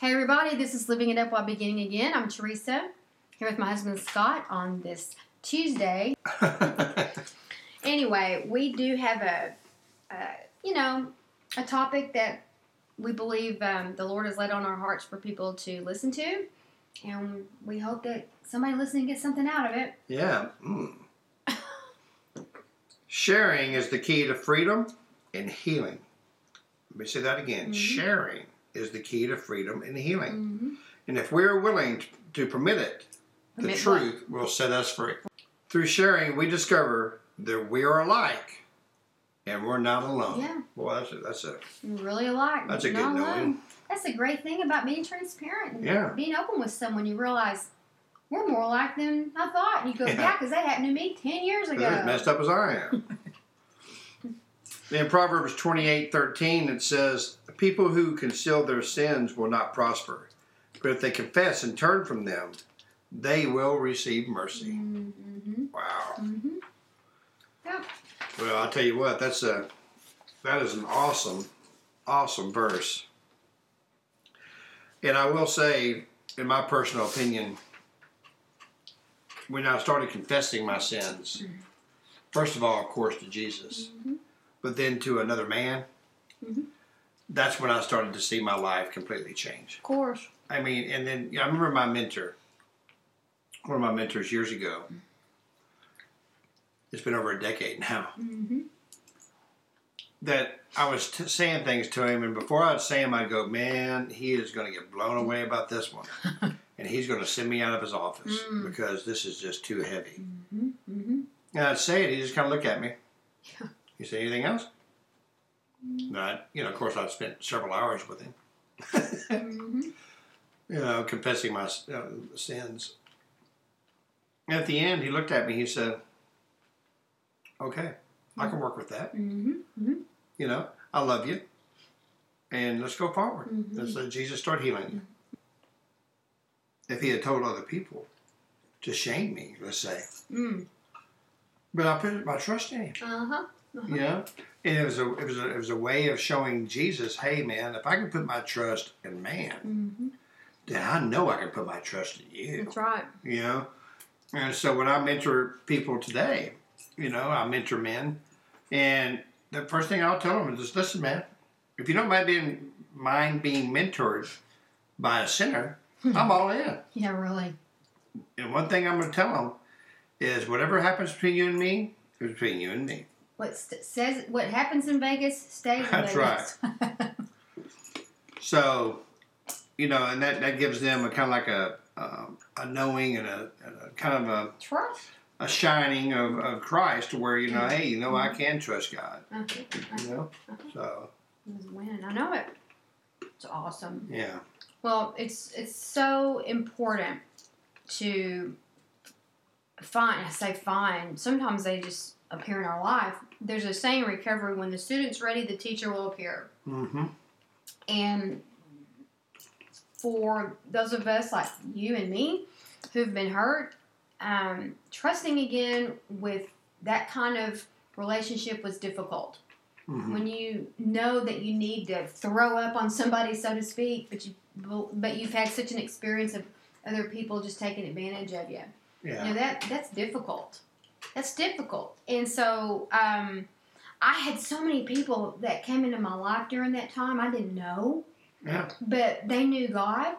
Hey everybody, this is Living It Up While Beginning Again. I'm Teresa, here with my husband Scott on this Tuesday. anyway, we do have a, a, you know, a topic that we believe um, the Lord has laid on our hearts for people to listen to, and we hope that somebody listening gets something out of it. Yeah. Mm. Sharing is the key to freedom and healing. Let me say that again. Mhm. Sharing is the key to freedom and healing. Mm-hmm. And if we're willing to permit it, the Permit truth will set us free. Through sharing, we discover that we are alike and we're not alone. Yeah. Boy, that's a, that's a Really alike. That's a good knowing. That's a great thing about being transparent and Yeah. being open with someone. You realize we're more alike than I thought. And you go, Yeah. yeah, because that happened to me 10 years ago. They're as messed up as I am. In Proverbs twenty-eight thirteen, it says, People who conceal their sins will not prosper, but if they confess and turn from them, they will receive mercy. Mm-hmm. Wow. Mm-hmm. Yep. Well, I'll tell you what, that's a that is an awesome, awesome verse. And I will say, in my personal opinion, when I started confessing my sins, first of all, of course, to Jesus, Mhm. but then to another man, Mhm. That's when I started to see my life completely change. Of course. I mean, and then yeah, I remember my mentor, one of my mentors years ago. It's been over a decade now. Mm-hmm. That I was t- saying things to him, and before I'd say them, I'd go, "Man, he is going to get blown away about this one, and he's going to send me out of his office Mm. because this is just too heavy." Mm-hmm. Mm-hmm. And I'd say it, he'd just kind of look at me. Yeah. You say anything else? I, you know, of course, I've spent several hours with him. Mm-hmm. you know, confessing my uh, sins. At the end, he looked at me. He said, "Okay, I can work with that. Mm-hmm. Mm-hmm. You know, I love you, and let's go forward. Mhm. Let's let Jesus start healing you." If he had told other people to shame me, let's say, Mm. but I put my trust in him. Uh-huh. You know, and it was a it was a it was a way of showing Jesus, "Hey, man, if I can put my trust in man, Mm-hmm. then I know I can put my trust in you." That's right. you know. And so when I mentor people today, you know, I mentor men, and the first thing I'll tell them is, just, listen, man, if you don't mind being mind being mentored by a sinner, I'm all in. Yeah, really. And one thing I'm going to tell them is, whatever happens between you and me is between you and me. What st- says what happens in Vegas stays in That's Vegas. right. So, you know, and that, that gives them a kind of like a um, a knowing and a, and a kind of a Trust. a shining of, of Christ to where you know, hey, you know, I mm-hmm. can trust God. Okay. You know, uh-huh. so It was winning. I know it. It's awesome. yeah, Well, it's it's so important to find. I say find. Sometimes they just appear in our life. There's a saying recovery: when the student's ready, the teacher will appear. mm-hmm. And for those of us like you and me who've been hurt, um, trusting again with that kind of relationship was difficult. Mm-hmm. When you know that you need to throw up on somebody, so to speak, but you but you've had such an experience of other people just taking advantage of you. You know yeah, that that's difficult. That's difficult. And so um, I had so many people that came into my life during that time I didn't know, yeah, but they knew God.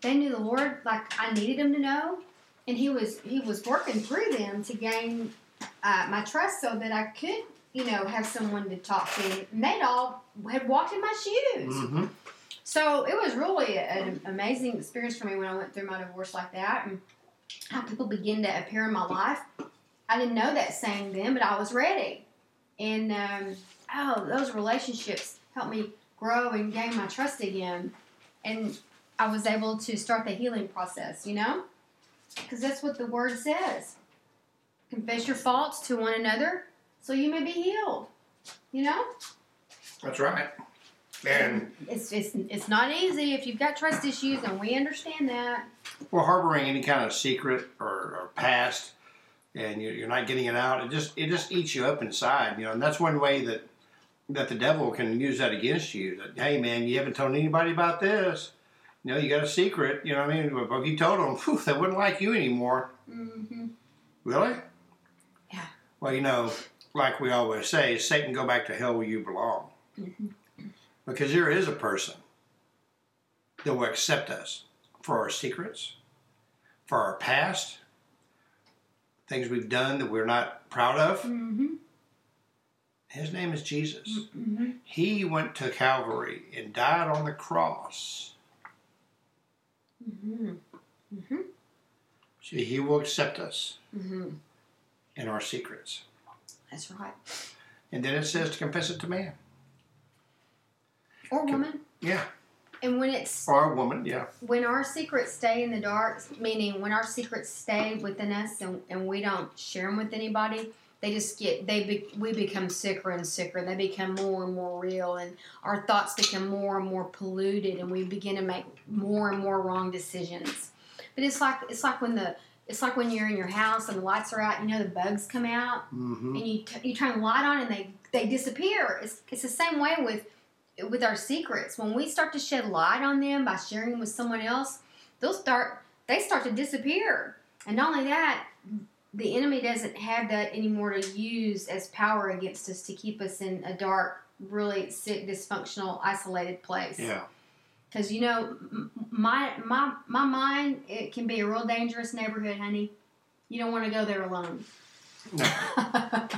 They knew the Lord like I needed them to know, and He was He was working through them to gain uh, my trust so that I could you know have someone to talk to. And they'd all had walked in my shoes. mm-hmm. So it was really an amazing experience for me when I went through my divorce like that and how people begin to appear in my life. I didn't know that saying then, but I was ready. And um, oh, those relationships helped me grow and gain my trust again. and I was able to start the healing process. You know, because that's what the word says. Confess your faults to one another, so you may be healed. You know, That's right. And it's it's it's not easy if you've got trust issues, and we understand that. well, harboring any kind of secret or, or past, and you- you're not getting it out, it just it just eats you up inside. You know, and that's one way that that the devil can use that against you. That hey, man, you haven't told anybody about this. You know, you got a secret. You know what I mean? But if you told them, phew, they wouldn't like you anymore. Mm-hmm. Really? Yeah. Well, you know, like we always say, Satan, go back to hell where you belong. Mhm. Because there is a person that will accept us for our secrets, for our past, things we've done that we're not proud of. Mm-hmm. His name is Jesus. Mm-hmm. He went to Calvary and died on the cross. Mm-hmm. Mm-hmm. So he will accept us Mm-hmm. in our secrets. That's right. And then it says to confess it to man. Or woman. Yeah. And when it's Or a woman, yeah. when our secrets stay in the dark, meaning when our secrets stay within us and, and we don't share them with anybody, they just get they be, we become sicker and sicker. and They become more and more real, and our thoughts become more and more polluted, and we begin to make more and more wrong decisions. But it's like it's like when the it's like when you're in your house and the lights are out. You know the bugs come out, Mm-hmm. and you t- you turn the light on and they they disappear. It's it's the same way with with our secrets. When we start to shed light on them by sharing with someone else, they'll start they start to disappear. And not only that, the enemy doesn't have that anymore to use as power against us to keep us in a dark, really sick, dysfunctional, isolated place. Yeah. Because you know, my my my mind it can be a real dangerous neighborhood, honey. You don't want to go there alone. No.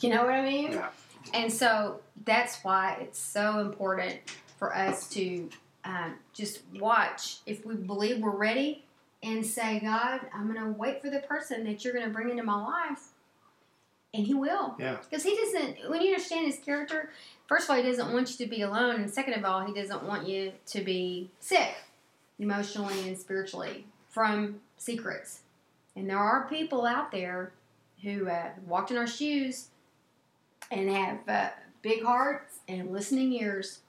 you know what I mean? Yeah. And so that's why it's so important for us to um, just watch if we believe we're ready and say, God, I'm going to wait for the person that you're going to bring into my life. And He will. Yeah. Because He doesn't, when you understand His character, first of all, He doesn't want you to be alone. And second of all, He doesn't want you to be sick emotionally and spiritually from secrets. And there are people out there who uh, walked in our shoes and have uh, big hearts and listening ears.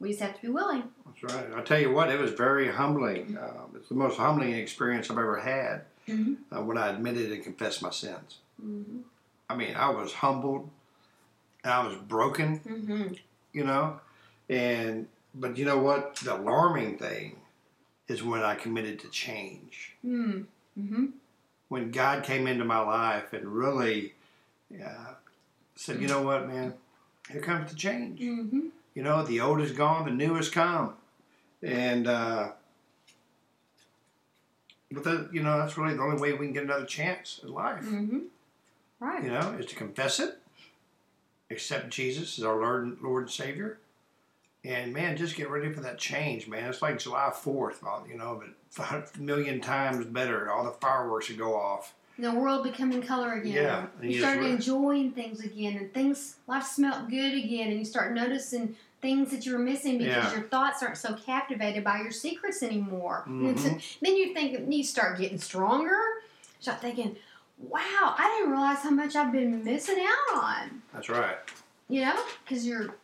We just have to be willing. That's right. I tell you what, it was very humbling. Um, it's the most humbling experience I've ever had Mhm. uh, when I admitted and confessed my sins. Mm-hmm. I mean, I was humbled, and I was broken, Mm-hmm. you know, and but you know what? The alarming thing is when I committed to change. Mm-hmm. When God came into my life and really uh, said, "You know what, man? Here comes the change." Mm-hmm. You know, the old is gone, the new has come. And, uh, but that, you know, that's really the only way we can get another chance in life, Mm-hmm. Right. you know, is to confess it, accept Jesus as our Lord, Lord and Savior. And man, just get ready for that change, man. It's like July 4th, you know, but a million times better. All the fireworks would go off. The world becoming color again. Yeah, and You re- enjoying things again, and things life smelled good again, and you start noticing things that you were missing because Yeah. your thoughts aren't so captivated by your secrets anymore. Mhm. then you think you start getting stronger. Start thinking, "Wow, I didn't realize how much I've been missing out on." That's right. You know, because you're.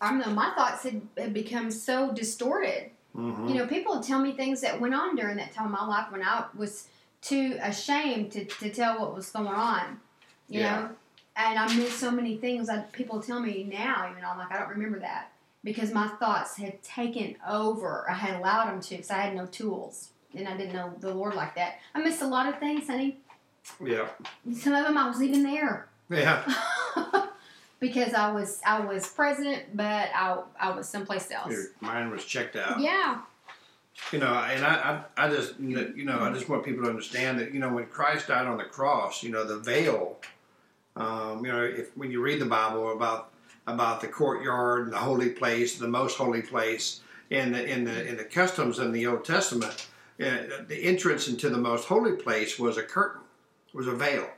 I don't know. My thoughts had, had become so distorted. hmm You know, people would tell me things that went on during that time of my life when I was too ashamed to, to tell what was going on. You Yeah. know? And I miss so many things that people tell me now, even I'm like, I don't remember that. Because my thoughts had taken over. I had allowed them to because I had no tools. And I didn't know the Lord like that. I missed a lot of things, honey. Yeah. Some of them I was even there. Yeah. because I was I was present, but I, I was someplace else. Your mind was checked out. Yeah. You know, and I, I, I just, you know, I just want people to understand that, you know, when Christ died on the cross, you know, the veil, um, you know, if when you read the Bible about about the courtyard and the holy place, the most holy place, in the in the in the customs in the Old Testament, uh, the entrance into the most holy place was a curtain, was a veil,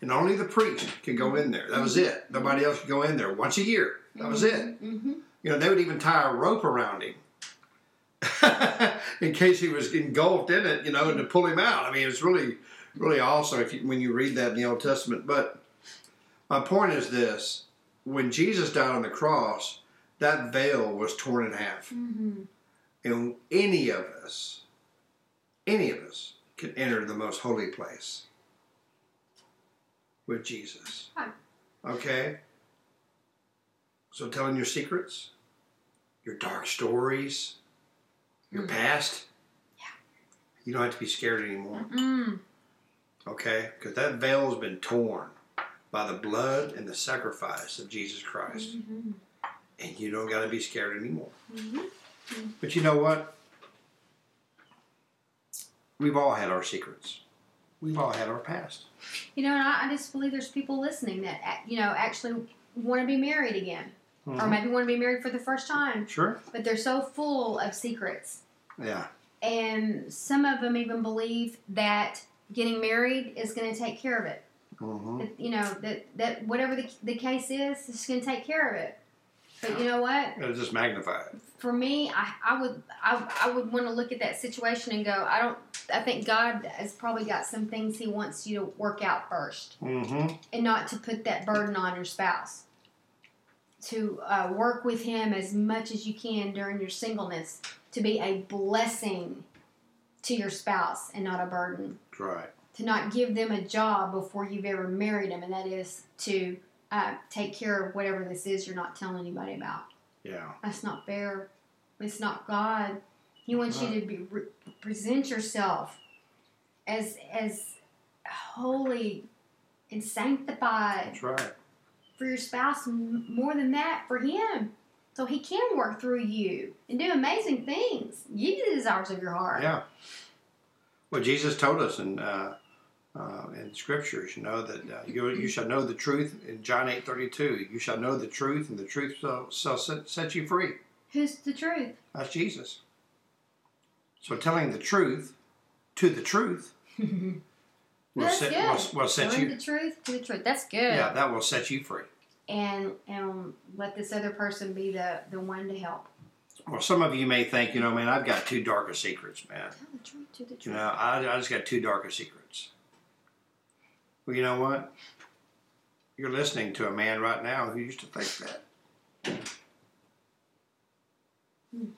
and only the priest could go in there. That was it. Nobody else could go in there once a year. That was it. Mm-hmm. You know, they would even tie a rope around him in case he was engulfed in it, you know, and to pull him out. I mean, it's really, really awesome if you, when you read that in the Old Testament. But my point is this: when Jesus died on the cross, that veil was torn in half, Mm-hmm. and any of us, any of us, can enter the most holy place with Jesus. Okay. So telling your secrets, your dark stories, your Mhm. past. Yeah. You don't have to be scared anymore. Mm. Okay? Because that veil has been torn by the blood and the sacrifice of Jesus Christ. Mhm. And you don't got to be scared anymore. Mhm. But you know what? We've all had our secrets. We've all had our past. You know, and I, I just believe there's people listening that you know actually want to be married again, or Mhm. maybe want to be married for the first time, Sure. but they're so full of secrets, Yeah. and some of them even believe that getting married is going to take care of it. hmm That, you know that that whatever the, the case is, it's going to take care of it. But you know what? It'll just magnify it. for me, I, I would I, I would want to look at that situation and go, I don't I think God has probably got some things He wants you to work out first, hmm and not to put that burden on your spouse. To uh, work with Him as much as you can during your singleness, to be a blessing to your spouse and not a burden. Right. To not give them a job before you've ever married them, and that is to uh, take care of whatever this is you're not telling anybody about. Yeah. That's not fair. It's not God. He wants you to be re- present yourself as as holy and sanctified That's right. For your spouse. More than that, for Him, so He can work through you and do amazing things. Give you the desires of your heart. Yeah. Well, Jesus told us in uh, uh, in scriptures, you know, that uh, you you shall know the truth. In John eight thirty two, you shall know the truth, and the truth shall, shall set, set you free. Who's the truth? That's Jesus. So telling the truth to the truth will That's set good. will, will set you. the truth to the truth. That's good. Yeah, that will set you free. And and let this other person be the the one to help. Well, some of you may think, you know, man, I've got two darker secrets, man. Tell the truth to the truth. You know, I, I just got two darker secrets. Well, you know what? You're listening to a man right now who used to think that. Hmm.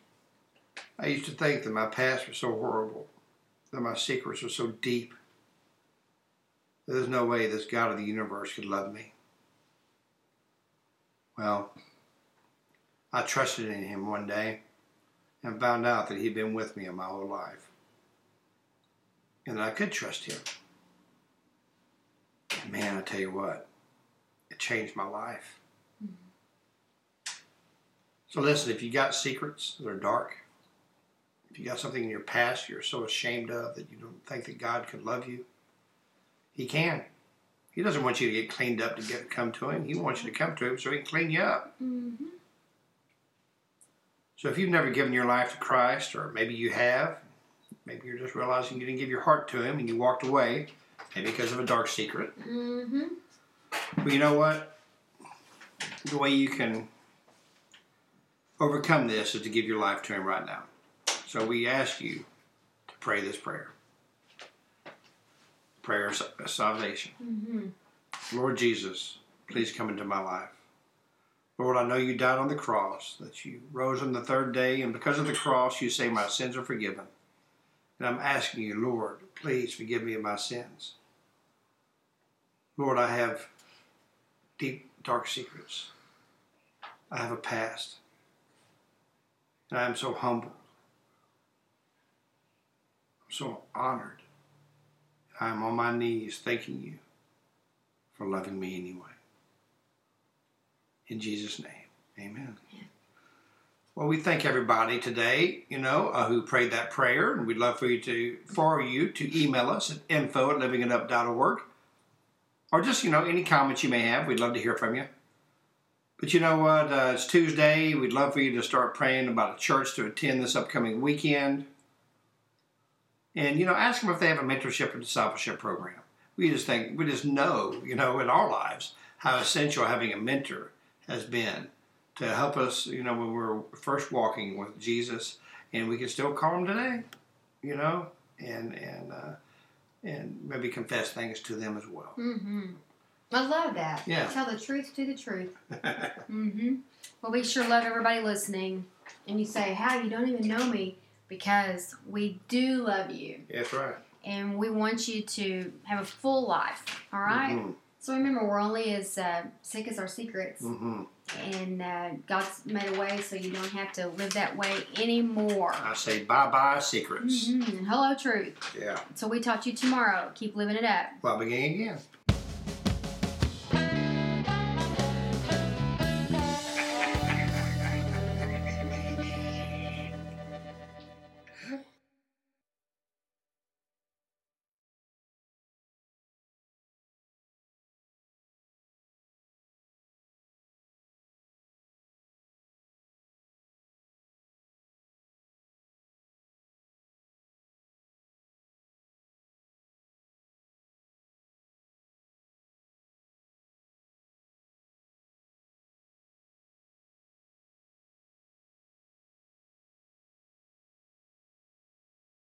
I used to think that my past was so horrible, that my secrets were so deep, there's no way this God of the universe could love me. Well, I trusted in him one day and found out that he'd been with me in my whole life and that I could trust him. And man, I tell you what, it changed my life. Mm-hmm. So listen, if you got secrets that are dark, if you got something in your past you're so ashamed of that you don't think that God could love you, He can. He doesn't want you to get cleaned up to get come to Him. He wants you to come to Him so He can clean you up. Mm-hmm. So if you've never given your life to Christ, or maybe you have, maybe you're just realizing you didn't give your heart to Him and you walked away, maybe because of a dark secret. Mm-hmm. But you know what? The way you can overcome this is to give your life to Him right now. So we ask you to pray this prayer prayer of salvation. Mm-hmm. Lord Jesus, please come into my life. Lord, I know you died on the cross, that you rose on the third day, and because of the cross, you say my sins are forgiven. And I'm asking you, Lord, please forgive me of my sins. Lord, I have deep, dark secrets. I have a past. And I am so humbled. I'm so honored. I am on my knees thanking you for loving me anyway. In Jesus' name, amen. Well, we thank everybody today, you know, uh, who prayed that prayer, and we'd love for you to, for you to email us at info at livingitup.org, or just, you know, any comments you may have. We'd love to hear from you. But you know what? Uh, it's Tuesday. We'd love for you to start praying about a church to attend this upcoming weekend. And, you know, ask them if they have a mentorship or discipleship program. We just think, we just know, you know, in our lives how essential having a mentor has been to help us, you know, when we're first walking with Jesus and we can still call them today, you know, and and uh, and maybe confess things to them as well. Mm-hmm. I love that. Yeah. Tell the truth to the truth. Mm-hmm. Well, we sure love everybody listening. And you say, "How you don't even know me?" Because we do love you, That's right. and we want you to have a full life. All right? Mhm. So remember, we're only as uh, sick as our secrets, Mhm. and uh, God's made a way so you don't have to live that way anymore. I say bye bye secrets. Mhm. Hello, truth. Yeah. So we taught you tomorrow. Keep living it up. Well, beginning again.